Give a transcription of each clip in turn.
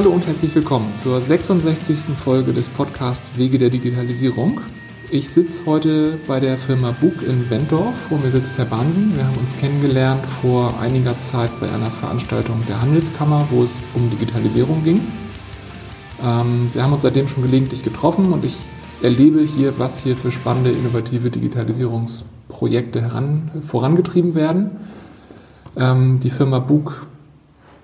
Hallo und herzlich willkommen zur 66. Folge des Podcasts Wege der Digitalisierung. Ich sitze heute bei der Firma Bug in Wentorf. Vor mir sitzt Herr Bansen. Wir haben uns kennengelernt vor einiger Zeit bei einer Veranstaltung der Handelskammer, wo es um Digitalisierung ging. Ähm, wir haben uns seitdem schon gelegentlich getroffen und ich erlebe hier, was hier für spannende, innovative Digitalisierungsprojekte vorangetrieben werden. Ähm, die Firma Bug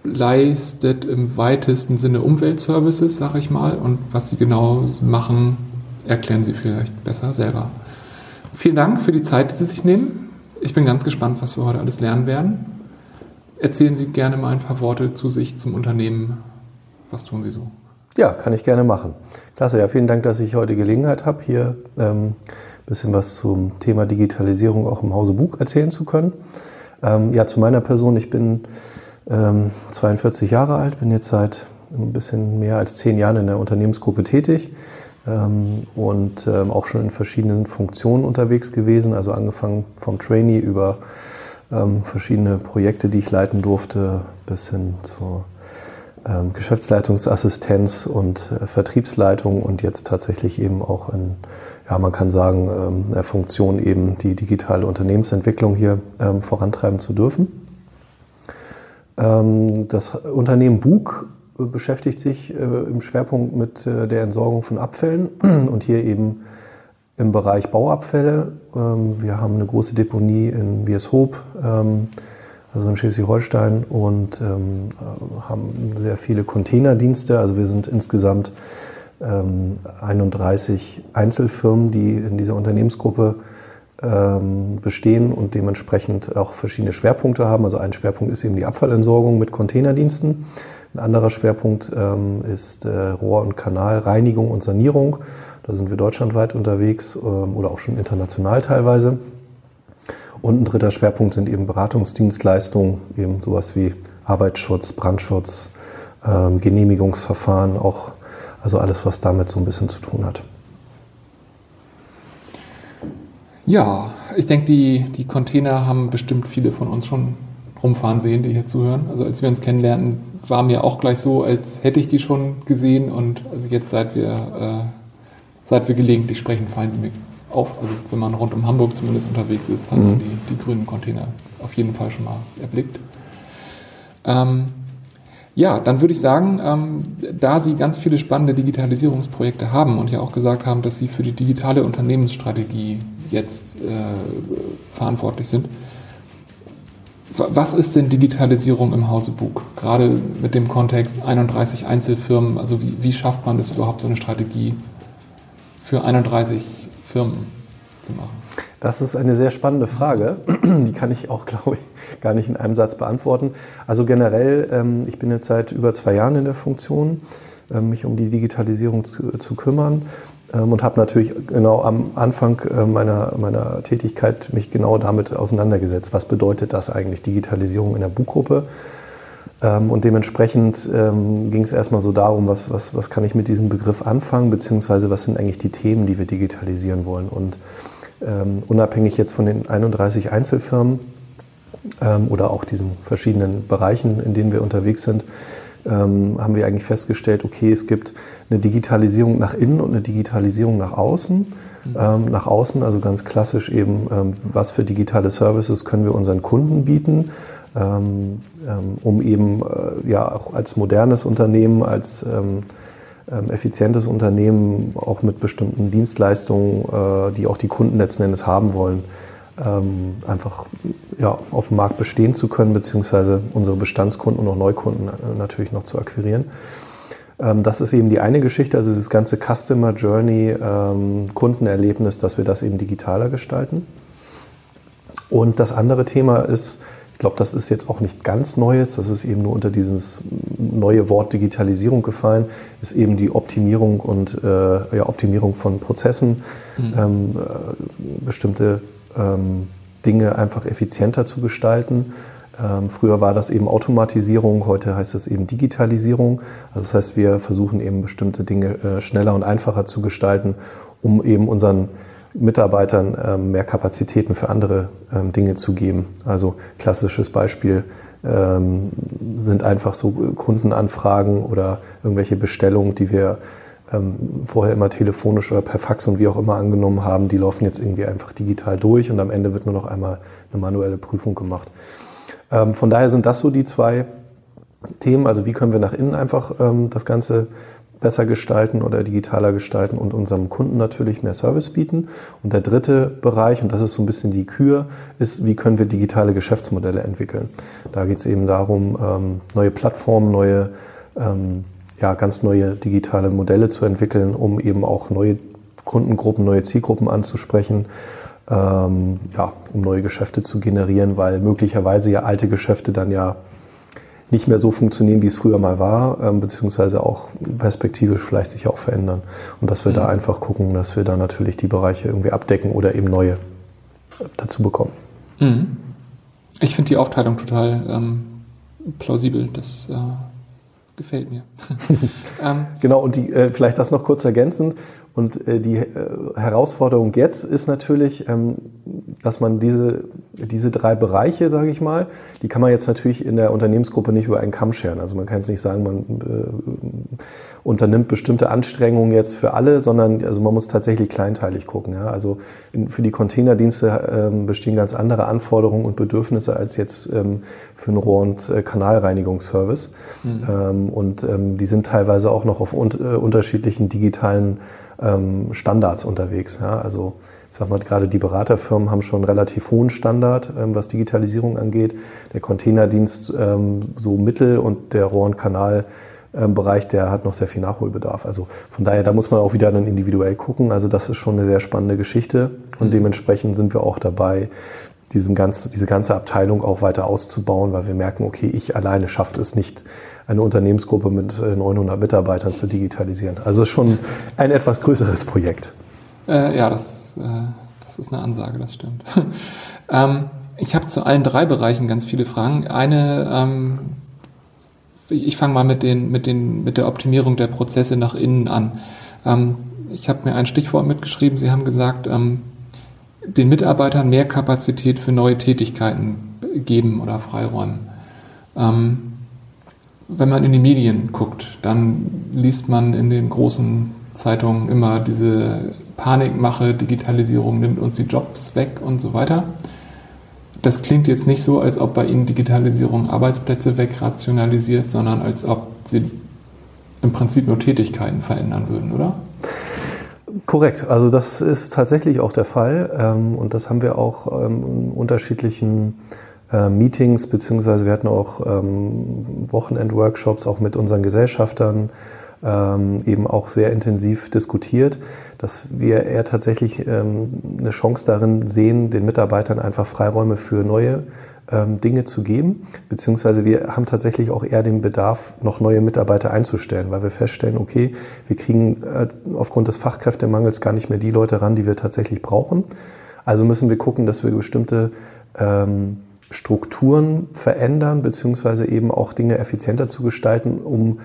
leistet im weitesten Sinne Umweltservices, sag ich mal. Und was sie genau machen, erklären Sie vielleicht besser selber. Vielen Dank für die Zeit, die Sie sich nehmen. Ich bin ganz gespannt, was wir heute alles lernen werden. Erzählen Sie gerne mal ein paar Worte zu sich, zum Unternehmen. Was tun Sie so? Ja, kann ich gerne machen. Klasse, ja, vielen Dank, dass ich heute Gelegenheit habe, hier ein ähm, bisschen was zum Thema Digitalisierung auch im Hause Bug erzählen zu können. Ähm, ja, zu meiner Person, ich bin ähm, 42 Jahre alt, bin jetzt seit ein bisschen mehr als zehn Jahren in der Unternehmensgruppe tätig ähm, und ähm, auch schon in verschiedenen Funktionen unterwegs gewesen, also angefangen vom Trainee über ähm, verschiedene Projekte, die ich leiten durfte, bis hin zur ähm, Geschäftsleitungsassistenz und äh, Vertriebsleitung und jetzt tatsächlich eben auch in, ja, man kann sagen, ähm, der Funktion eben die digitale Unternehmensentwicklung hier ähm, vorantreiben zu dürfen. Ähm, das Unternehmen Bug beschäftigt sich äh, im Schwerpunkt mit äh, der Entsorgung von Abfällen und hier eben im Bereich Bauabfälle. Ähm, wir haben eine große Deponie in Wiershoop, ähm, also in Schleswig-Holstein und haben sehr viele Containerdienste. Also wir sind insgesamt 31 Einzelfirmen, die in dieser Unternehmensgruppe bestehen und dementsprechend auch verschiedene Schwerpunkte haben. Also ein Schwerpunkt ist eben die Abfallentsorgung mit Containerdiensten. Ein anderer Schwerpunkt ähm, ist äh, Rohr- und Kanalreinigung und Sanierung. Da sind wir deutschlandweit unterwegs ähm, oder auch schon international teilweise. Und ein dritter Schwerpunkt sind eben Beratungsdienstleistungen, eben sowas wie Arbeitsschutz, Brandschutz, ähm, Genehmigungsverfahren, auch also alles, was damit so ein bisschen zu tun hat. Ja, ich denke, die, die Container haben bestimmt viele von uns schon rumfahren sehen, die hier zuhören. Also als wir uns kennenlernten, war mir auch gleich so, als hätte ich die schon gesehen und also jetzt, seit wir, äh, seit wir gelegentlich sprechen, fallen sie mir auf. Also wenn man rund um Hamburg zumindest unterwegs ist, hat man mhm. die, die grünen Container auf jeden Fall schon mal erblickt. Ähm, ja, dann würde ich sagen, ähm, da Sie ganz viele spannende Digitalisierungsprojekte haben und ja auch gesagt haben, dass Sie für die digitale Unternehmensstrategie jetzt äh, verantwortlich sind. Was ist denn Digitalisierung im Hause Bug? Gerade mit dem Kontext 31 Einzelfirmen, also wie, wie schafft man es überhaupt, so eine Strategie für 31 Firmen zu machen? Das ist eine sehr spannende Frage. Die kann ich auch, glaube ich, gar nicht in einem Satz beantworten. Also generell, ähm, ich bin jetzt seit über zwei Jahren in der Funktion, ähm, mich um die Digitalisierung zu, zu kümmern und habe natürlich genau am Anfang äh, meiner, meiner Tätigkeit mich genau damit auseinandergesetzt. Was bedeutet das eigentlich, Digitalisierung in der Buchgruppe? Ähm, und dementsprechend ähm, ging es erstmal so darum, was, was, was kann ich mit diesem Begriff anfangen, beziehungsweise was sind eigentlich die Themen, die wir digitalisieren wollen. Und ähm, unabhängig jetzt von den 31 Einzelfirmen ähm, oder auch diesen verschiedenen Bereichen, in denen wir unterwegs sind, ähm, haben wir eigentlich festgestellt, okay, es gibt eine Digitalisierung nach innen und eine Digitalisierung nach außen. Mhm. Ähm, nach außen, also ganz klassisch eben, ähm, was für digitale Services können wir unseren Kunden bieten, ähm, ähm, um eben äh, ja auch als modernes Unternehmen, als ähm, effizientes Unternehmen auch mit bestimmten Dienstleistungen, äh, die auch die Kunden letzten Endes haben wollen, ähm, einfach ja, auf dem Markt bestehen zu können, beziehungsweise unsere Bestandskunden und auch Neukunden äh, natürlich noch zu akquirieren. Ähm, das ist eben die eine Geschichte, also dieses ganze Customer Journey, ähm, Kundenerlebnis, dass wir das eben digitaler gestalten. Und das andere Thema ist, ich glaube, das ist jetzt auch nicht ganz Neues, das ist eben nur unter dieses neue Wort Digitalisierung gefallen, ist eben die Optimierung und äh, ja, Optimierung von Prozessen, mhm. ähm, äh, bestimmte ähm, Dinge einfach effizienter zu gestalten. Ähm, früher war das eben Automatisierung, heute heißt es eben Digitalisierung. Also das heißt, wir versuchen eben bestimmte Dinge äh, schneller und einfacher zu gestalten, um eben unseren Mitarbeitern ähm, mehr Kapazitäten für andere ähm, Dinge zu geben. Also klassisches Beispiel ähm, sind einfach so Kundenanfragen oder irgendwelche Bestellungen, die wir ähm, vorher immer telefonisch oder per Fax und wie auch immer angenommen haben, die laufen jetzt irgendwie einfach digital durch und am Ende wird nur noch einmal eine manuelle Prüfung gemacht. Ähm, von daher sind das so die zwei Themen. Also wie können wir nach innen einfach ähm, das Ganze besser gestalten oder digitaler gestalten und unserem Kunden natürlich mehr Service bieten. Und der dritte Bereich, und das ist so ein bisschen die Kür, ist, wie können wir digitale Geschäftsmodelle entwickeln. Da geht es eben darum, ähm, neue Plattformen, neue, ähm, ja, ganz neue digitale Modelle zu entwickeln, um eben auch neue Kundengruppen, neue Zielgruppen anzusprechen, ähm, ja, um neue Geschäfte zu generieren, weil möglicherweise ja alte Geschäfte dann ja nicht mehr so funktionieren, wie es früher mal war, ähm, beziehungsweise auch perspektivisch vielleicht sich auch verändern. Und dass wir mhm. da einfach gucken, dass wir da natürlich die Bereiche irgendwie abdecken oder eben neue dazu bekommen. Mhm. Ich finde die Aufteilung total ähm, plausibel. Das äh, gefällt mir. ähm, genau, und die, äh, vielleicht das noch kurz ergänzend. Und äh, die äh, Herausforderung jetzt ist natürlich, ähm, dass man diese, diese drei Bereiche, sage ich mal, die kann man jetzt natürlich in der Unternehmensgruppe nicht über einen Kamm scheren. Also man kann jetzt nicht sagen, man äh, unternimmt bestimmte Anstrengungen jetzt für alle, sondern also man muss tatsächlich kleinteilig gucken. Ja? Also in, für die Containerdienste ähm, bestehen ganz andere Anforderungen und Bedürfnisse als jetzt ähm, für einen Rohr- und äh, Kanalreinigungsservice. Mhm. Ähm, und ähm, die sind teilweise auch noch auf un äh, unterschiedlichen digitalen ähm, Standards unterwegs. Ja? Also ich sag mal, gerade die Beraterfirmen haben schon einen relativ hohen Standard, ähm, was Digitalisierung angeht. Der Containerdienst ähm, so mittel und der Rohr- und Kanalbereich, der hat noch sehr viel Nachholbedarf. Also von daher, da muss man auch wieder dann individuell gucken. Also das ist schon eine sehr spannende Geschichte und mhm. dementsprechend sind wir auch dabei, diesen ganz, diese ganze Abteilung auch weiter auszubauen, weil wir merken, okay, ich alleine schafft es nicht, eine Unternehmensgruppe mit 900 äh, Mitarbeitern zu digitalisieren. Also schon ein etwas größeres Projekt. Äh, ja, das, äh, das ist eine Ansage, das stimmt. ähm, ich habe zu allen drei Bereichen ganz viele Fragen. Eine, ähm, ich, ich fange mal mit, den, mit, den, mit der Optimierung der Prozesse nach innen an. Ähm, ich habe mir ein Stichwort mitgeschrieben. Sie haben gesagt, ähm, den Mitarbeitern mehr Kapazität für neue Tätigkeiten geben oder freiräumen. Ähm, wenn man in die Medien guckt, dann liest man in den großen Zeitungen immer diese Panikmache, Digitalisierung nimmt uns die Jobs weg und so weiter. Das klingt jetzt nicht so, als ob bei Ihnen Digitalisierung Arbeitsplätze wegrationalisiert, sondern als ob sie im Prinzip nur Tätigkeiten verändern würden, oder? Korrekt, also das ist tatsächlich auch der Fall ähm, und das haben wir auch ähm, in unterschiedlichen äh, Meetings, beziehungsweise wir hatten auch ähm, Wochenend-Workshops auch mit unseren Gesellschaftern eben auch sehr intensiv diskutiert, dass wir eher tatsächlich eine Chance darin sehen, den Mitarbeitern einfach Freiräume für neue ähm, Dinge zu geben, beziehungsweise wir haben tatsächlich auch eher den Bedarf, noch neue Mitarbeiter einzustellen, weil wir feststellen, okay, wir kriegen äh, aufgrund des Fachkräftemangels gar nicht mehr die Leute ran, die wir tatsächlich brauchen. Also müssen wir gucken, dass wir bestimmte ähm, Strukturen verändern, beziehungsweise eben auch Dinge effizienter zu gestalten, um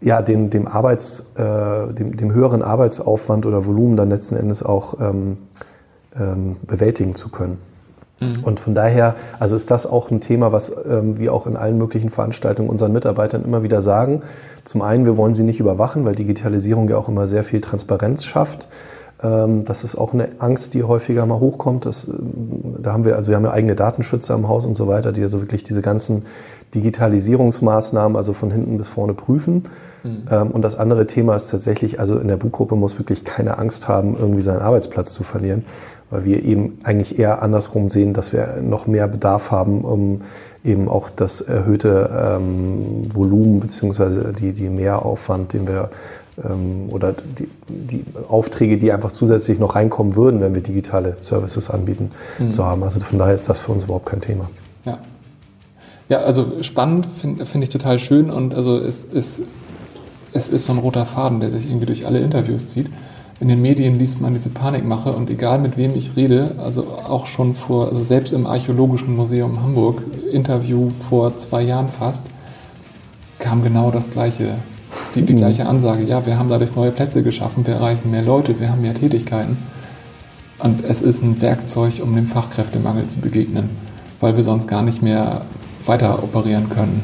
ja, dem, dem, Arbeits, äh, dem, dem höheren Arbeitsaufwand oder Volumen dann letzten Endes auch ähm, ähm, bewältigen zu können. Mhm. Und von daher, also ist das auch ein Thema, was ähm, wir auch in allen möglichen Veranstaltungen unseren Mitarbeitern immer wieder sagen. Zum einen, wir wollen sie nicht überwachen, weil Digitalisierung ja auch immer sehr viel Transparenz schafft. Ähm, das ist auch eine Angst, die häufiger mal hochkommt. Das, ähm, da haben wir, also wir haben ja eigene Datenschützer im Haus und so weiter, die also wirklich diese ganzen Digitalisierungsmaßnahmen, also von hinten bis vorne prüfen. Mhm. Ähm, und das andere Thema ist tatsächlich, also in der Buchgruppe muss wirklich keine Angst haben, irgendwie seinen Arbeitsplatz zu verlieren, weil wir eben eigentlich eher andersrum sehen, dass wir noch mehr Bedarf haben, um eben auch das erhöhte ähm, Volumen beziehungsweise die, die Mehraufwand, den wir oder die, die, Aufträge, die einfach zusätzlich noch reinkommen würden, wenn wir digitale Services anbieten, mhm. zu haben. Also von daher ist das für uns überhaupt kein Thema. Ja. Ja, also spannend finde find ich total schön und also es ist, es ist so ein roter Faden, der sich irgendwie durch alle Interviews zieht in den Medien liest man diese Panikmache und egal mit wem ich rede, also auch schon vor, also selbst im Archäologischen Museum Hamburg, Interview vor zwei Jahren fast, kam genau das gleiche, die, die gleiche Ansage. Ja, wir haben dadurch neue Plätze geschaffen, wir erreichen mehr Leute, wir haben mehr Tätigkeiten. Und es ist ein Werkzeug, um dem Fachkräftemangel zu begegnen, weil wir sonst gar nicht mehr weiter operieren können.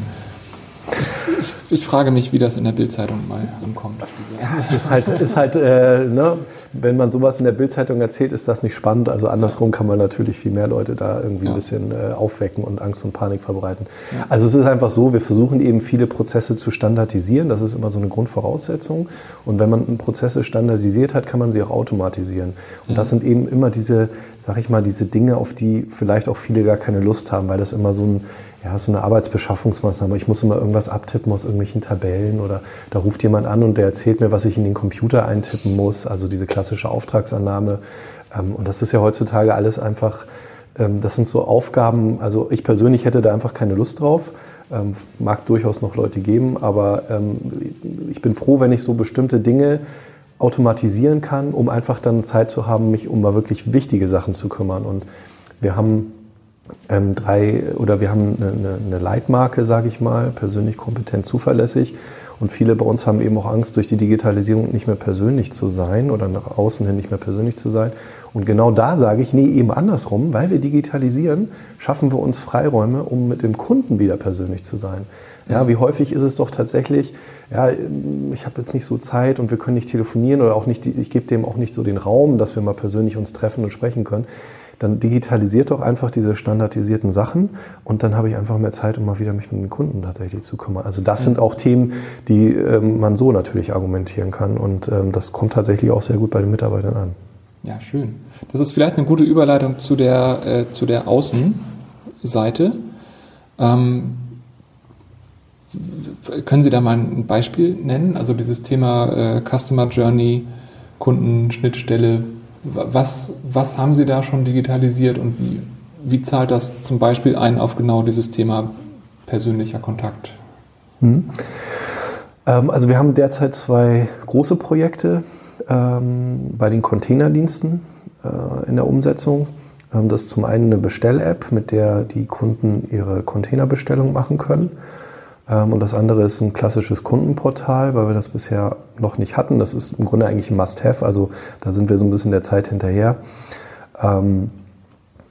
Ich, ich, frage mich, wie das in der Bildzeitung mal ankommt. Es ist halt, ist halt äh, ne, wenn man sowas in der Bildzeitung erzählt, ist das nicht spannend. Also andersrum kann man natürlich viel mehr Leute da irgendwie ja. ein bisschen äh, aufwecken und Angst und Panik verbreiten. Ja. Also es ist einfach so, wir versuchen eben viele Prozesse zu standardisieren. Das ist immer so eine Grundvoraussetzung. Und wenn man Prozesse standardisiert hat, kann man sie auch automatisieren. Und das sind eben immer diese, sag ich mal, diese Dinge, auf die vielleicht auch viele gar keine Lust haben, weil das immer so ein ja, so eine Arbeitsbeschaffungsmaßnahme. Ich muss immer irgendwas abtippen aus irgendwelchen Tabellen oder da ruft jemand an und der erzählt mir, was ich in den Computer eintippen muss, also diese klassische Auftragsannahme. Ähm, und das ist ja heutzutage alles einfach, ähm, das sind so Aufgaben, also ich persönlich hätte da einfach keine Lust drauf. Ähm, mag durchaus noch Leute geben, aber ich bin froh, wenn ich so bestimmte Dinge automatisieren kann, um einfach dann Zeit zu haben, mich um mal wirklich wichtige Sachen zu kümmern. Und wir haben ähm, drei oder wir haben eine, eine Leitmarke, sage ich mal, persönlich kompetent, zuverlässig. Und viele bei uns haben eben auch Angst, durch die Digitalisierung nicht mehr persönlich zu sein oder nach außen hin nicht mehr persönlich zu sein. Und genau da sage ich, nee, eben andersrum, weil wir digitalisieren, schaffen wir uns Freiräume, um mit dem Kunden wieder persönlich zu sein. Ja, wie häufig ist es doch tatsächlich, ja, ich habe jetzt nicht so Zeit und wir können nicht telefonieren oder auch nicht, ich gebe dem auch nicht so den Raum, dass wir mal persönlich uns treffen und sprechen können dann digitalisiert doch einfach diese standardisierten Sachen und dann habe ich einfach mehr Zeit, um mal wieder mich mit den Kunden tatsächlich zu kümmern. Also das sind auch Themen, die ähm, man so natürlich argumentieren kann und ähm, das kommt tatsächlich auch sehr gut bei den Mitarbeitern an. Ja, schön. Das ist vielleicht eine gute Überleitung zu der, äh, zu der Außenseite. Ähm, können Sie da mal ein Beispiel nennen? Also dieses Thema äh, Customer Journey, Kundenschnittstelle, was, was haben Sie da schon digitalisiert und wie, wie zahlt das zum Beispiel ein auf genau dieses Thema persönlicher Kontakt? Hm. Ähm, also wir haben derzeit zwei große Projekte ähm, bei den Containerdiensten äh, in der Umsetzung. Ähm, das ist zum einen eine Bestell-App, mit der die Kunden ihre Containerbestellung machen können. Ähm, und das andere ist ein klassisches Kundenportal, weil wir das bisher noch nicht hatten. Das ist im Grunde eigentlich ein Must-Have, also da sind wir so ein bisschen der Zeit hinterher. Ähm,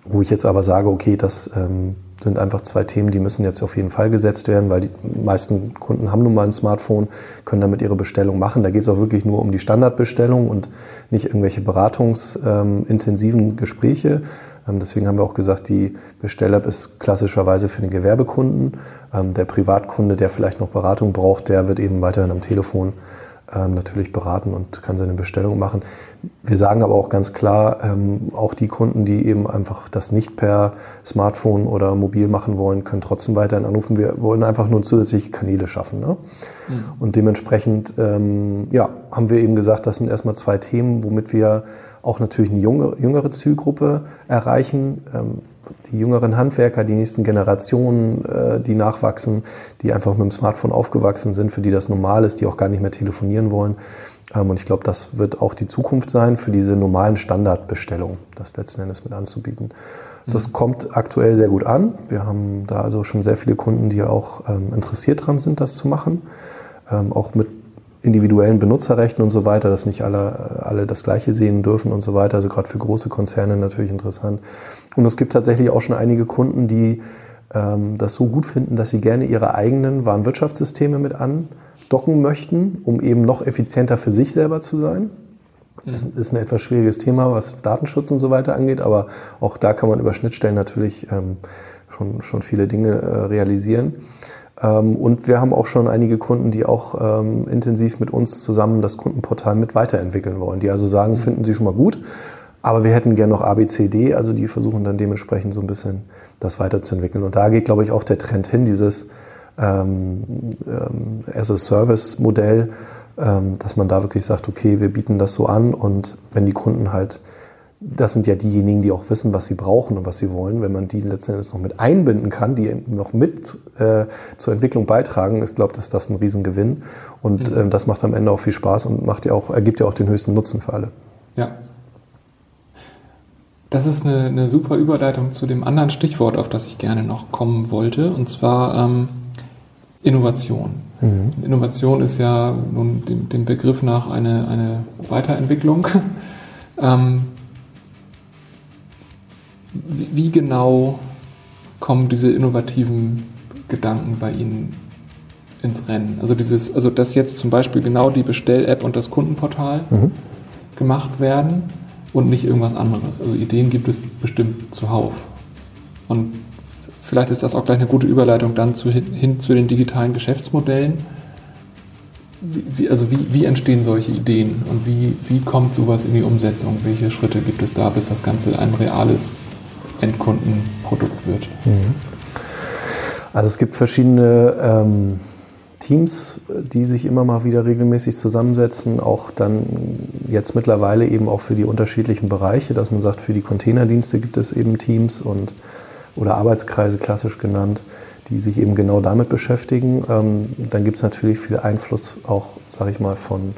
wo ich jetzt aber sage, okay, das ähm, sind einfach zwei Themen, die müssen jetzt auf jeden Fall gesetzt werden, weil die meisten Kunden haben nun mal ein Smartphone, können damit ihre Bestellung machen. Da geht es auch wirklich nur um die Standardbestellung und nicht irgendwelche beratungsintensiven Gespräche, ähm, deswegen haben wir auch gesagt, die Bestell-App ist klassischerweise für den Gewerbekunden. Ähm, der Privatkunde, der vielleicht noch Beratung braucht, der wird eben weiterhin am Telefon ähm, natürlich beraten und kann seine Bestellung machen. Wir sagen aber auch ganz klar, auch die Kunden, die eben einfach das nicht per Smartphone oder mobil machen wollen, können trotzdem weiterhin anrufen. Wir wollen einfach nur zusätzliche Kanäle schaffen. Ne? Mhm. Und dementsprechend ja, haben wir eben gesagt, das sind erstmal zwei Themen, womit wir auch natürlich eine junge, jüngere Zielgruppe erreichen. Ähm, die jüngeren Handwerker, die nächsten Generationen, äh, die nachwachsen, die einfach mit dem Smartphone aufgewachsen sind, für die das normal ist, die auch gar nicht mehr telefonieren wollen. Ähm, und ich glaube, das wird auch die Zukunft sein, für diese normalen Standardbestellungen, das letzten Endes mit anzubieten. Das mhm. kommt aktuell sehr gut an. Wir haben da also schon sehr viele Kunden, die auch ähm, interessiert dran sind, das zu machen. auch mit individuellen Benutzerrechten und so weiter, dass nicht alle, alle das Gleiche sehen dürfen und so weiter. Also gerade für große Konzerne natürlich interessant. Und es gibt tatsächlich auch schon einige Kunden, die ähm, das so gut finden, dass sie gerne ihre eigenen Warenwirtschaftssysteme mit andocken möchten, um eben noch effizienter für sich selber zu sein. Das ist ein etwas schwieriges Thema, was Datenschutz und so weiter angeht, aber auch da kann man über Schnittstellen natürlich ähm, schon, schon viele Dinge äh, realisieren. Ähm, und wir haben auch schon einige Kunden, die auch ähm, intensiv mit uns zusammen das Kundenportal mit weiterentwickeln wollen, die also sagen, mhm. finden sie schon mal gut, aber wir hätten gerne noch ABCD, also die versuchen dann dementsprechend so ein bisschen das weiterzuentwickeln. Und da geht, glaube ich, auch der Trend hin, dieses ähm, ähm, As-a-Service-Modell, ähm, dass man da wirklich sagt, okay, wir bieten das so an und wenn die Kunden halt das sind ja diejenigen, die auch wissen, was sie brauchen und was sie wollen. Wenn man die letzten Endes noch mit einbinden kann, die noch mit äh, zur Entwicklung beitragen, ist, glaube ich, das ein Riesengewinn. Und mhm. ähm, das macht am Ende auch viel Spaß und macht ja auch, ergibt ja auch den höchsten Nutzen für alle. Ja. Das ist eine, eine super Überleitung zu dem anderen Stichwort, auf das ich gerne noch kommen wollte, und zwar ähm, Innovation. Mhm. Innovation ist ja nun dem, dem Begriff nach eine, eine Weiterentwicklung. ähm, wie, genau kommen diese innovativen Gedanken bei Ihnen ins Rennen? Also dieses, also dass jetzt zum Beispiel genau die Bestell-App und das Kundenportal mhm. gemacht werden und nicht irgendwas anderes. Also Ideen gibt es bestimmt zuhauf. Und vielleicht ist das auch gleich eine gute Überleitung dann zu, hin zu den digitalen Geschäftsmodellen. Wie, also wie, wie, entstehen solche Ideen und wie, wie kommt sowas in die Umsetzung? Welche Schritte gibt es da, bis das Ganze ein reales Endkundenprodukt wird? Mhm. Also es gibt verschiedene ähm, Teams, die sich immer mal wieder regelmäßig zusammensetzen, auch dann jetzt mittlerweile eben auch für die unterschiedlichen Bereiche, dass man sagt, für die Containerdienste gibt es eben Teams und oder Arbeitskreise klassisch genannt, die sich eben genau damit beschäftigen. Ähm, dann gibt es natürlich viel Einfluss auch, sage ich mal, von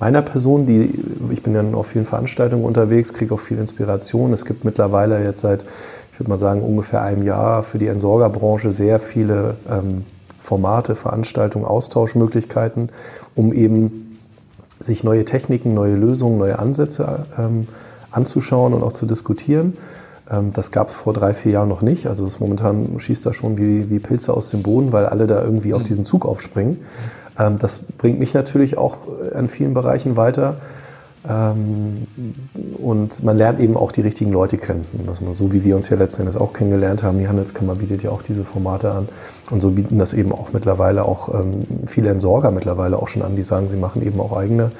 meiner Person, die ich bin dann auf vielen Veranstaltungen unterwegs, kriege auch viel Inspiration. Es gibt mittlerweile jetzt seit, ich würde mal sagen, ungefähr einem Jahr für die Entsorgerbranche sehr viele ähm, Formate, Veranstaltungen, Austauschmöglichkeiten, um eben sich neue Techniken, neue Lösungen, neue Ansätze ähm, anzuschauen und auch zu diskutieren. Ähm, das gab es vor drei, vier Jahren noch nicht. Also momentan schießt das schon wie, wie Pilze aus dem Boden, weil alle da irgendwie auf mhm. diesen Zug aufspringen. Ähm, das bringt mich natürlich auch in vielen Bereichen weiter. Ähm, und man lernt eben auch die richtigen Leute kennen. Also so wie wir uns ja letzten Endes auch kennengelernt haben. Die Handelskammer bietet ja auch diese Formate an. Und so bieten das eben auch mittlerweile auch ähm, viele Entsorger mittlerweile auch schon an, die sagen, sie machen eben auch eigene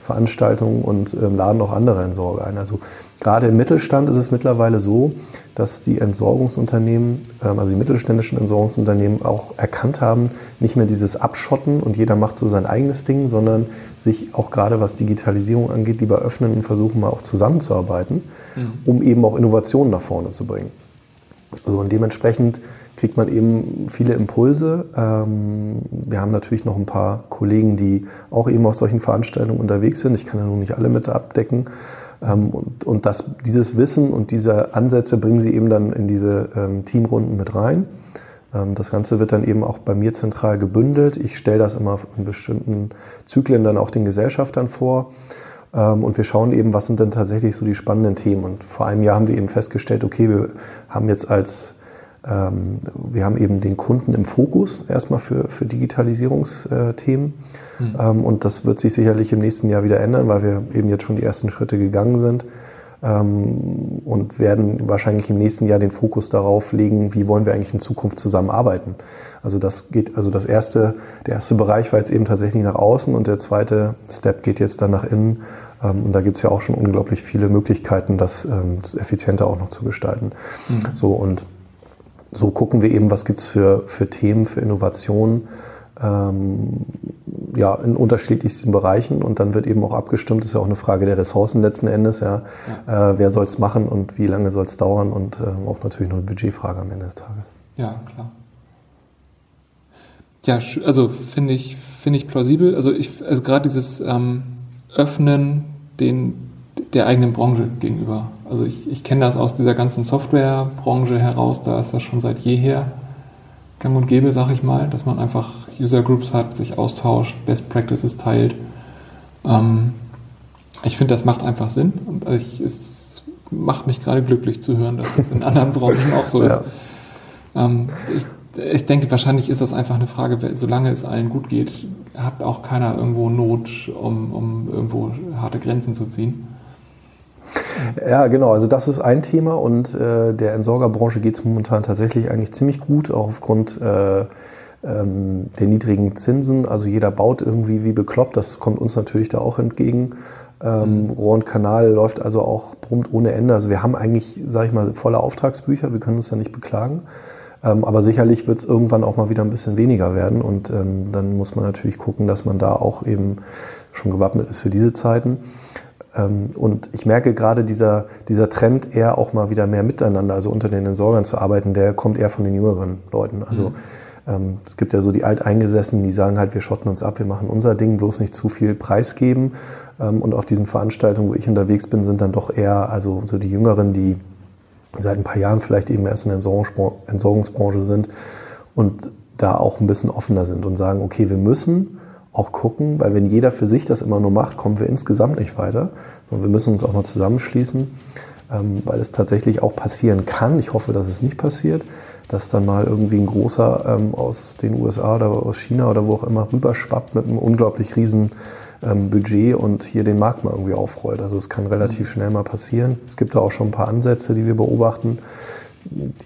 Veranstaltungen und ähm, laden auch andere Entsorger ein. Also gerade im Mittelstand ist es mittlerweile so, dass die Entsorgungsunternehmen, ähm, also die mittelständischen Entsorgungsunternehmen auch erkannt haben, nicht mehr dieses Abschotten und jeder macht so sein eigenes Ding, sondern sich auch gerade was Digitalisierung angeht, lieber öffnen und versuchen mal auch zusammenzuarbeiten, mhm. um eben auch Innovationen nach vorne zu bringen. Also und dementsprechend kriegt man eben viele Impulse. Ähm, wir haben natürlich noch ein paar Kollegen, die auch eben auf solchen Veranstaltungen unterwegs sind. Ich kann ja nun nicht alle mit abdecken. Ähm, und und das, dieses Wissen und diese Ansätze bringen sie eben dann in diese ähm, Teamrunden mit rein. Das Ganze wird dann eben auch bei mir zentral gebündelt. Ich stelle das immer in bestimmten Zyklen dann auch den Gesellschaftern vor. Und wir schauen eben, was sind denn tatsächlich so die spannenden Themen. Und vor einem Jahr haben wir eben festgestellt, okay, wir haben jetzt als ähm, wir haben eben den Kunden im Fokus erstmal für, für Digitalisierungsthemen. Mhm. Ähm, und das wird sich sicherlich im nächsten Jahr wieder ändern, weil wir eben jetzt schon die ersten Schritte gegangen sind. Ähm, und werden wahrscheinlich im nächsten Jahr den Fokus darauf legen, wie wollen wir eigentlich in Zukunft zusammenarbeiten. Also das geht, also das erste, der erste Bereich war jetzt eben tatsächlich nach außen und der zweite Step geht jetzt dann nach innen. Und da gibt es ja auch schon unglaublich viele Möglichkeiten, das effizienter auch noch zu gestalten. Mhm. So und so gucken wir eben, was gibt es für, für Themen, für Innovationen ähm, ja, in unterschiedlichsten Bereichen und dann wird eben auch abgestimmt, das ist ja auch eine Frage der Ressourcen letzten Endes, ja. ja. Äh, wer soll es machen und wie lange soll es dauern und äh, auch natürlich noch eine Budgetfrage am Ende des Tages. Ja, klar. Ja, also finde ich, finde ich plausibel. Also ich, also gerade dieses ähm, Öffnen den, der eigenen Branche gegenüber. Also ich, ich kenne das aus dieser ganzen Softwarebranche heraus, da ist das schon seit jeher gang und gäbe, sag ich mal, dass man einfach User Groups hat, sich austauscht, Best Practices teilt. Ähm, ich finde, das macht einfach Sinn und ich, es macht mich gerade glücklich zu hören, dass das in anderen Branchen auch so ist. Ja. Ähm, ich, ich denke, wahrscheinlich ist das einfach eine Frage, solange es allen gut geht, hat auch keiner irgendwo Not, um, um irgendwo harte Grenzen zu ziehen. Ja, genau. Also das ist ein Thema und äh, der Entsorgerbranche geht es momentan tatsächlich eigentlich ziemlich gut, auch aufgrund äh, ähm, der niedrigen Zinsen. Also jeder baut irgendwie wie bekloppt. Das kommt uns natürlich da auch entgegen. Ähm, mhm. Rohr und Kanal läuft also auch brummt ohne Ende. Also wir haben eigentlich, sage ich mal, volle Auftragsbücher. Wir können uns da nicht beklagen. Ähm, aber sicherlich wird es irgendwann auch mal wieder ein bisschen weniger werden. Und ähm, dann muss man natürlich gucken, dass man da auch eben schon gewappnet ist für diese Zeiten. Ähm, und ich merke gerade dieser, dieser Trend eher auch mal wieder mehr miteinander, also unter den Entsorgern zu arbeiten, der kommt eher von den jüngeren Leuten. Also mhm. ähm, es gibt ja so die Alteingesessenen, die sagen halt, wir schotten uns ab, wir machen unser Ding, bloß nicht zu viel preisgeben. Ähm, und auf diesen Veranstaltungen, wo ich unterwegs bin, sind dann doch eher also so die Jüngeren, die seit ein paar Jahren vielleicht eben erst in der Entsorgungsbranche sind und da auch ein bisschen offener sind und sagen, okay, wir müssen auch gucken, weil wenn jeder für sich das immer nur macht, kommen wir insgesamt nicht weiter, sondern wir müssen uns auch mal zusammenschließen, ähm, weil es tatsächlich auch passieren kann. Ich hoffe, dass es nicht passiert, dass dann mal irgendwie ein großer ähm, aus den USA oder aus China oder wo auch immer rüberschwappt mit einem unglaublich riesen ähm, Budget und hier den Markt mal irgendwie aufrollt. Also es kann relativ mhm. schnell mal passieren. Es gibt da auch schon ein paar Ansätze, die wir beobachten,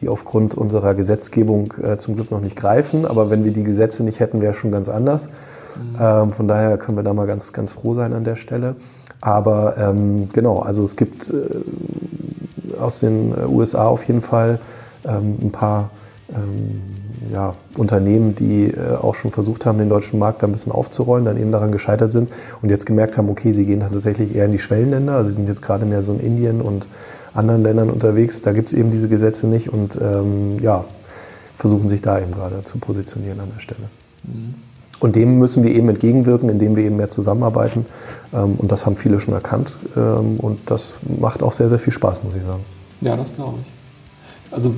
die aufgrund unserer Gesetzgebung äh, zum Glück noch nicht greifen. Aber wenn wir die Gesetze nicht hätten, wäre es schon ganz anders. Mhm. Ähm, von daher können wir da mal ganz, ganz froh sein an der Stelle. Aber ähm, genau, also es gibt äh, aus den USA auf jeden Fall ähm, ein paar ähm, ja, Unternehmen, die äh, auch schon versucht haben, den deutschen Markt da ein bisschen aufzurollen, dann eben daran gescheitert sind und jetzt gemerkt haben, okay, sie gehen tatsächlich eher in die Schwellenländer, also sie sind jetzt gerade mehr so in Indien und anderen Ländern unterwegs, da gibt es eben diese Gesetze nicht und ähm, ja, versuchen sich da eben gerade zu positionieren an der Stelle. Mhm. Und dem müssen wir eben entgegenwirken, indem wir eben mehr zusammenarbeiten. Ähm, und das haben viele schon erkannt. Ähm, und das macht auch sehr, sehr viel Spaß, muss ich sagen. Ja, das glaube ich. Also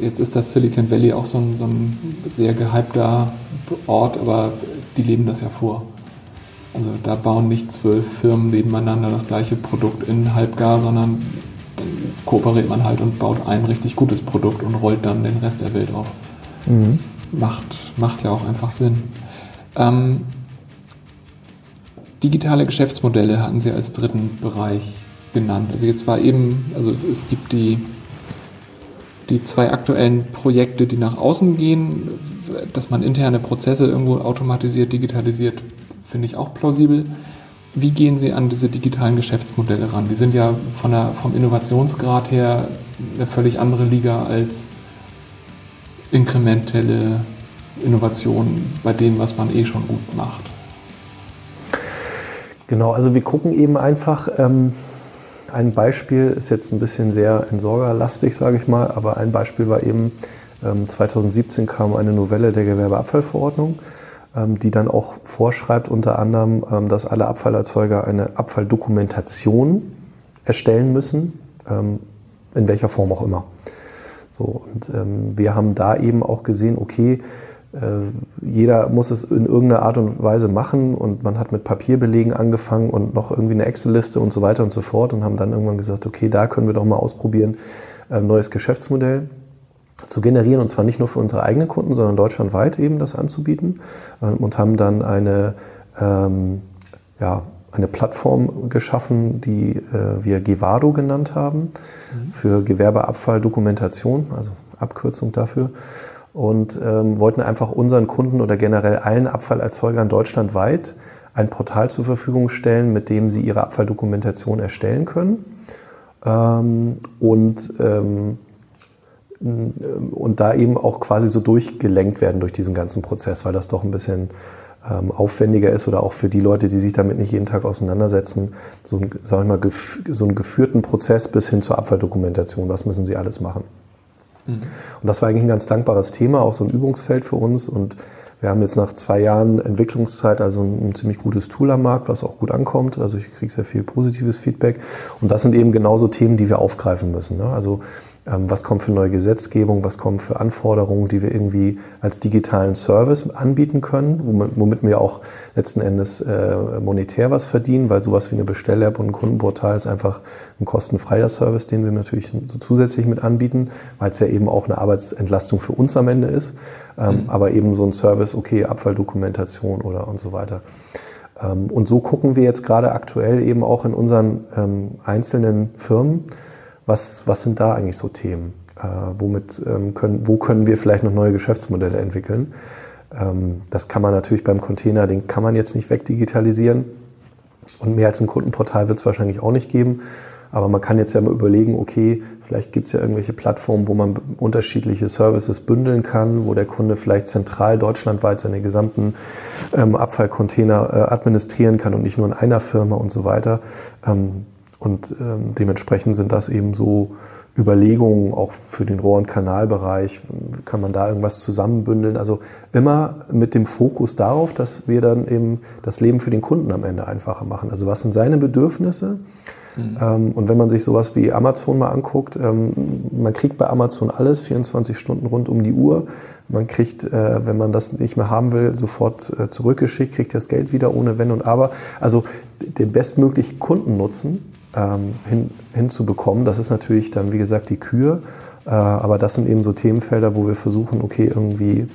jetzt ist das Silicon Valley auch so ein, so ein sehr gehypter Ort, aber die leben das ja vor. Also da bauen nicht zwölf Firmen nebeneinander das gleiche Produkt in Halbgar, sondern dann kooperiert man halt und baut ein richtig gutes Produkt und rollt dann den Rest der Welt auf. Mhm. Macht, macht ja auch einfach Sinn. Ähm, digitale Geschäftsmodelle hatten Sie als dritten Bereich genannt. Also jetzt war eben, also es gibt die die zwei aktuellen Projekte, die nach außen gehen, dass man interne Prozesse irgendwo automatisiert, digitalisiert, finde ich auch plausibel. Wie gehen Sie an diese digitalen Geschäftsmodelle ran? Die sind ja von der, vom Innovationsgrad her eine völlig andere Liga als inkrementelle Innovationen bei dem, was man eh schon gut macht. Genau, also wir gucken eben einfach, ähm, ein Beispiel ist jetzt ein bisschen sehr entsorgerlastig, sage ich mal, aber ein Beispiel war eben, 2017 ähm, kam eine Novelle der Gewerbeabfallverordnung, ähm, die dann auch vorschreibt unter anderem, ähm, dass alle Abfallerzeuger eine Abfalldokumentation erstellen müssen, in welcher Form auch immer. So, und wir haben da eben auch gesehen, okay, jeder muss es in irgendeiner Art und Weise machen und man hat mit Papierbelegen angefangen und noch irgendwie eine Excel-Liste und so weiter und so fort und haben dann irgendwann gesagt, okay, da können wir doch mal ausprobieren, ein neues Geschäftsmodell zu generieren und zwar nicht nur für unsere eigenen Kunden, sondern deutschlandweit eben das anzubieten ähm, und haben dann eine, ähm, ja, eine Plattform geschaffen, die äh, wir Gevado genannt haben, mhm. für Gewerbeabfalldokumentation, also Abkürzung dafür und ähm, wollten einfach unseren Kunden oder generell allen Abfallerzeugern deutschlandweit ein Portal zur Verfügung stellen, mit dem sie ihre Abfalldokumentation erstellen können. Ähm, und, ähm, und da eben auch quasi so durchgelenkt werden durch diesen ganzen Prozess, weil das doch ein bisschen ähm, aufwendiger ist oder auch für die Leute, die sich damit nicht jeden Tag auseinandersetzen, so, ein, sag ich mal, so einen geführten Prozess bis hin zur Abfalldokumentation. Was müssen sie alles machen? Mhm. Und das war eigentlich ein ganz dankbares Thema, auch so ein Übungsfeld für uns. Und wir haben jetzt nach zwei Jahren Entwicklungszeit also ein, ein ziemlich gutes Tool am Markt, was auch gut ankommt. Also ich kriege sehr viel positives Feedback. Und das sind eben genauso Themen, die wir aufgreifen müssen. Ne? Also was kommt für neue Gesetzgebung, was kommen für Anforderungen, die wir irgendwie als digitalen Service anbieten können, womit wir auch letzten Endes äh, monetär was verdienen, weil sowas wie eine Bestell-App und ein Kundenportal ist einfach ein kostenfreier Service, den wir natürlich so zusätzlich mit anbieten, weil es ja eben auch eine Arbeitsentlastung für uns am Ende ist, ähm, mhm. aber eben so ein Service, okay, Abfalldokumentation oder und so weiter. Ähm, und so gucken wir jetzt gerade aktuell eben auch in unseren einzelnen Firmen, was, was sind da eigentlich so Themen? Äh, womit ähm, können, wo können wir vielleicht noch neue Geschäftsmodelle entwickeln? Ähm, das kann man natürlich beim Container, den kann man jetzt nicht wegdigitalisieren. Und mehr als ein Kundenportal wird es wahrscheinlich auch nicht geben. Aber man kann jetzt ja mal überlegen, okay, vielleicht gibt es ja irgendwelche Plattformen, wo man unterschiedliche Services bündeln kann, wo der Kunde vielleicht zentral deutschlandweit seine gesamten ähm, Abfallcontainer äh, administrieren kann und nicht nur in einer Firma und so weiter. Ähm, und ähm, dementsprechend sind das eben so Überlegungen auch für den Rohr- und Kanalbereich. Kann man da irgendwas zusammenbündeln? Also immer mit dem Fokus darauf, dass wir dann eben das Leben für den Kunden am Ende einfacher machen. Also was sind seine Bedürfnisse? Mhm. Ähm, und wenn man sich sowas wie Amazon mal anguckt, ähm, man kriegt bei Amazon alles 24 Stunden rund um die Uhr. Man kriegt, äh, wenn man das nicht mehr haben will, sofort äh, zurückgeschickt, kriegt das Geld wieder ohne Wenn und Aber. Also den bestmöglichen Kundennutzen ähm, hin, hinzubekommen. Das ist natürlich dann, wie gesagt, die Kür. Äh, aber das sind eben so Themenfelder, wo wir versuchen, okay, irgendwie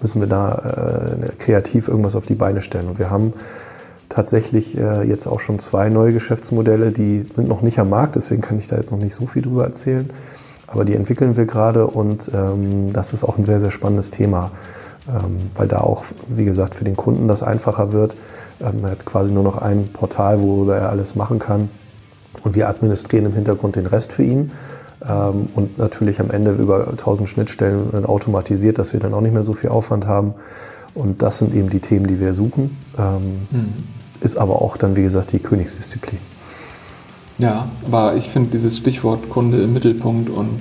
müssen wir da äh, kreativ irgendwas auf die Beine stellen. Und wir haben tatsächlich äh, jetzt auch schon zwei neue Geschäftsmodelle, die sind noch nicht am Markt, deswegen kann ich da jetzt noch nicht so viel drüber erzählen. Aber die entwickeln wir gerade und ähm, das ist auch ein sehr, sehr spannendes Thema, ähm, weil da auch, wie gesagt, für den Kunden das einfacher wird. Ähm, er hat quasi nur noch ein Portal, wo er alles machen kann und wir administrieren im Hintergrund den Rest für ihn. Ähm, und natürlich am Ende über 1000 Schnittstellen automatisiert, dass wir dann auch nicht mehr so viel Aufwand haben. Und das sind eben die Themen, die wir suchen. Mhm. Ist aber auch dann, wie gesagt, die Königsdisziplin. Ja, aber ich finde dieses Stichwort Kunde im Mittelpunkt und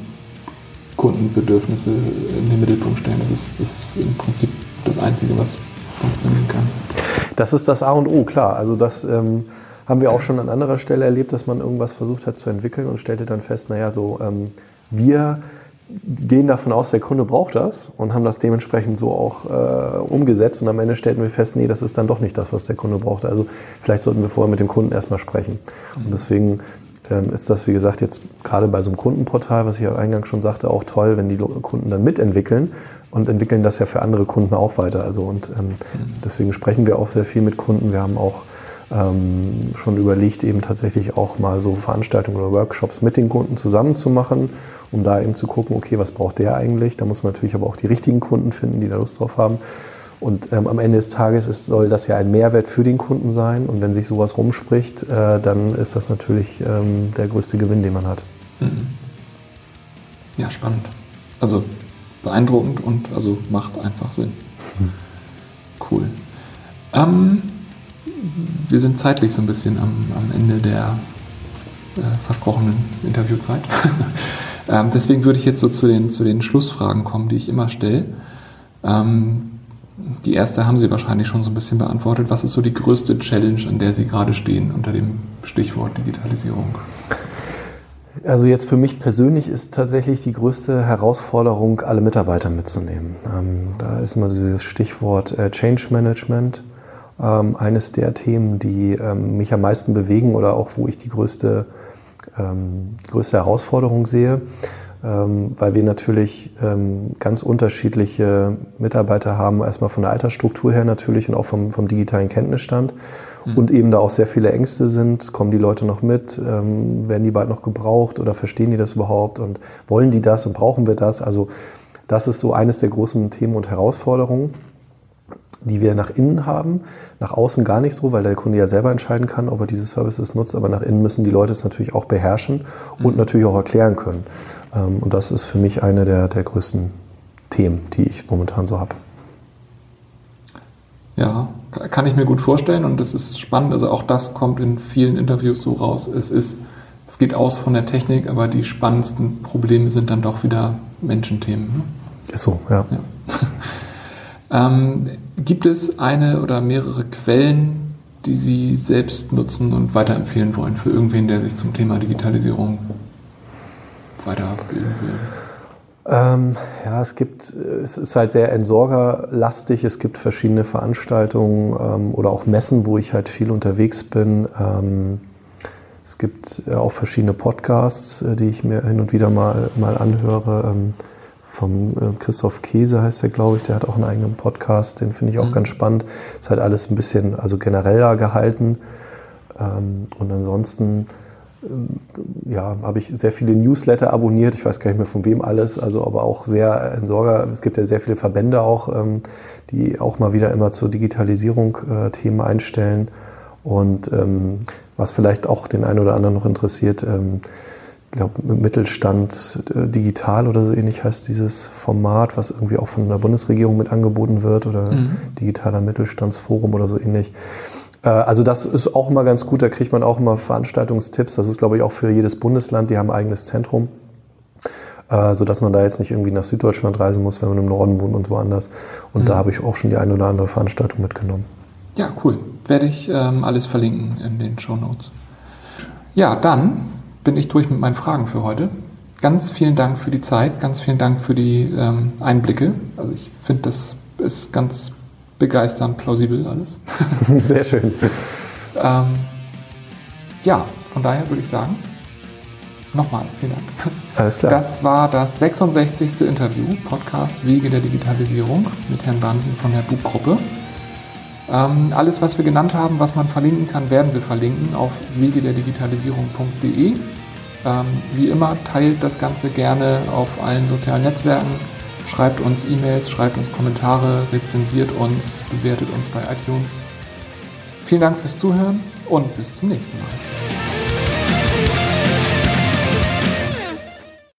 Kundenbedürfnisse in den Mittelpunkt stellen, das ist, das ist im Prinzip das Einzige, was funktionieren kann. Das ist das A und O, klar. Also das ähm, haben wir auch schon an anderer Stelle erlebt, dass man irgendwas versucht hat zu entwickeln und stellte dann fest, naja, so ähm, wir gehen davon aus, der Kunde braucht das und haben das dementsprechend so auch äh, umgesetzt und am Ende stellten wir fest, nee, das ist dann doch nicht das, was der Kunde braucht. Also vielleicht sollten wir vorher mit dem Kunden erstmal sprechen. Mhm. Und deswegen ähm, ist das, wie gesagt, jetzt gerade bei so einem Kundenportal, was ich ja eingangs schon sagte, auch toll, wenn die Kunden dann mitentwickeln und entwickeln das ja für andere Kunden auch weiter. Also und ähm, mhm. deswegen sprechen wir auch sehr viel mit Kunden. Wir haben auch ähm, schon überlegt, eben tatsächlich auch mal so Veranstaltungen oder Workshops mit den Kunden zusammen zu machen, um da eben zu gucken, okay, was braucht der eigentlich? Da muss man natürlich aber auch die richtigen Kunden finden, die da Lust drauf haben. Und ähm, am Ende des Tages ist, soll das ja ein Mehrwert für den Kunden sein. Und wenn sich sowas rumspricht, äh, dann ist das natürlich ähm, der größte Gewinn, den man hat. Mhm. Ja, spannend. Also beeindruckend und also macht einfach Sinn. Cool. Ähm, wir sind zeitlich so ein bisschen am, am Ende der äh, versprochenen Interviewzeit. ähm, deswegen würde ich jetzt so zu den, zu den Schlussfragen kommen, die ich immer stelle. Ähm, die erste haben Sie wahrscheinlich schon so ein bisschen beantwortet. Was ist so die größte Challenge, an der Sie gerade stehen unter dem Stichwort Digitalisierung? Also jetzt für mich persönlich ist tatsächlich die größte Herausforderung, alle Mitarbeiter mitzunehmen. Ähm, da ist immer dieses Stichwort äh, Change Management ähm, eines der Themen, die ähm, mich am meisten bewegen oder auch wo ich die größte, ähm, größte Herausforderung sehe, ähm, weil wir natürlich ähm, ganz unterschiedliche Mitarbeiter haben, erstmal von der Altersstruktur her natürlich und auch vom, vom digitalen Kenntnisstand. Mhm. und eben da auch sehr viele Ängste sind, kommen die Leute noch mit, ähm, werden die bald noch gebraucht oder verstehen die das überhaupt? Und wollen die das und brauchen wir das? Also das ist so eines der großen Themen und Herausforderungen die wir nach innen haben, nach außen gar nicht so, weil der Kunde ja selber entscheiden kann, ob er diese Services nutzt, aber nach innen müssen die Leute es natürlich auch beherrschen und mhm. natürlich auch erklären können. Ähm, und das ist für mich eine der, der größten Themen, die ich momentan so habe. Ja, kann ich mir gut vorstellen und das ist spannend. Also auch das kommt in vielen Interviews so raus. Es ist, es geht aus von der Technik, aber die spannendsten Probleme sind dann doch wieder Menschenthemen. Ne? Ist so, ja. ja. Ähm, gibt es eine oder mehrere Quellen, die Sie selbst nutzen und weiterempfehlen wollen für irgendwen, der sich zum Thema Digitalisierung weiterbilden will? Ähm, ja, es gibt, es ist halt sehr entsorgerlastig. Es gibt verschiedene Veranstaltungen ähm, oder auch Messen, wo ich halt viel unterwegs bin. Ähm, es gibt äh, auch verschiedene Podcasts, äh, die ich mir hin und wieder mal, mal anhöre. Vom äh, Christoph Käse heißt der, glaube ich, der hat auch einen eigenen Podcast, den finde ich auch mhm. ganz spannend. Ist halt alles ein bisschen, also genereller gehalten. Ähm, und ansonsten, ähm, ja, habe ich sehr viele Newsletter abonniert. Ich weiß gar nicht mehr von wem alles, also aber auch sehr Entsorger. Es gibt ja sehr viele Verbände auch, ähm, die auch mal wieder immer zur Digitalisierung äh, Themen einstellen. Und was vielleicht auch den einen oder anderen noch interessiert, ich glaube, Mittelstand äh, digital oder so ähnlich heißt dieses Format, was irgendwie auch von der Bundesregierung mit angeboten wird oder mhm. digitaler Mittelstandsforum oder so ähnlich. Äh, also das ist auch immer ganz gut, da kriegt man auch immer Veranstaltungstipps. Das ist, glaube ich, auch für jedes Bundesland, die haben ein eigenes Zentrum, äh, sodass man da jetzt nicht irgendwie nach Süddeutschland reisen muss, wenn man im Norden wohnt und woanders. Und mhm. da habe ich auch schon die eine oder andere Veranstaltung mitgenommen. Ja, cool. Werde ich ähm, alles verlinken in den Show Notes. Ja, dann bin ich durch mit meinen Fragen für heute. Ganz vielen Dank für die Zeit, ganz vielen Dank für die ähm, Einblicke. Also ich finde, das ist ganz begeisternd, plausibel alles. Sehr schön. ähm, ja, von daher würde ich sagen, Nochmal, vielen Dank. Alles klar. Das war das 66. Interview, Podcast Wege der Digitalisierung mit Herrn Bansen von der Buchgruppe. Ähm, alles, was wir genannt haben, was man verlinken kann, werden wir verlinken auf wegederdigitalisierung.de. Ähm, wie immer, teilt das Ganze gerne auf allen sozialen Netzwerken, schreibt uns E-Mails, schreibt uns Kommentare, rezensiert uns, bewertet uns bei iTunes. Vielen Dank fürs Zuhören und bis zum nächsten Mal.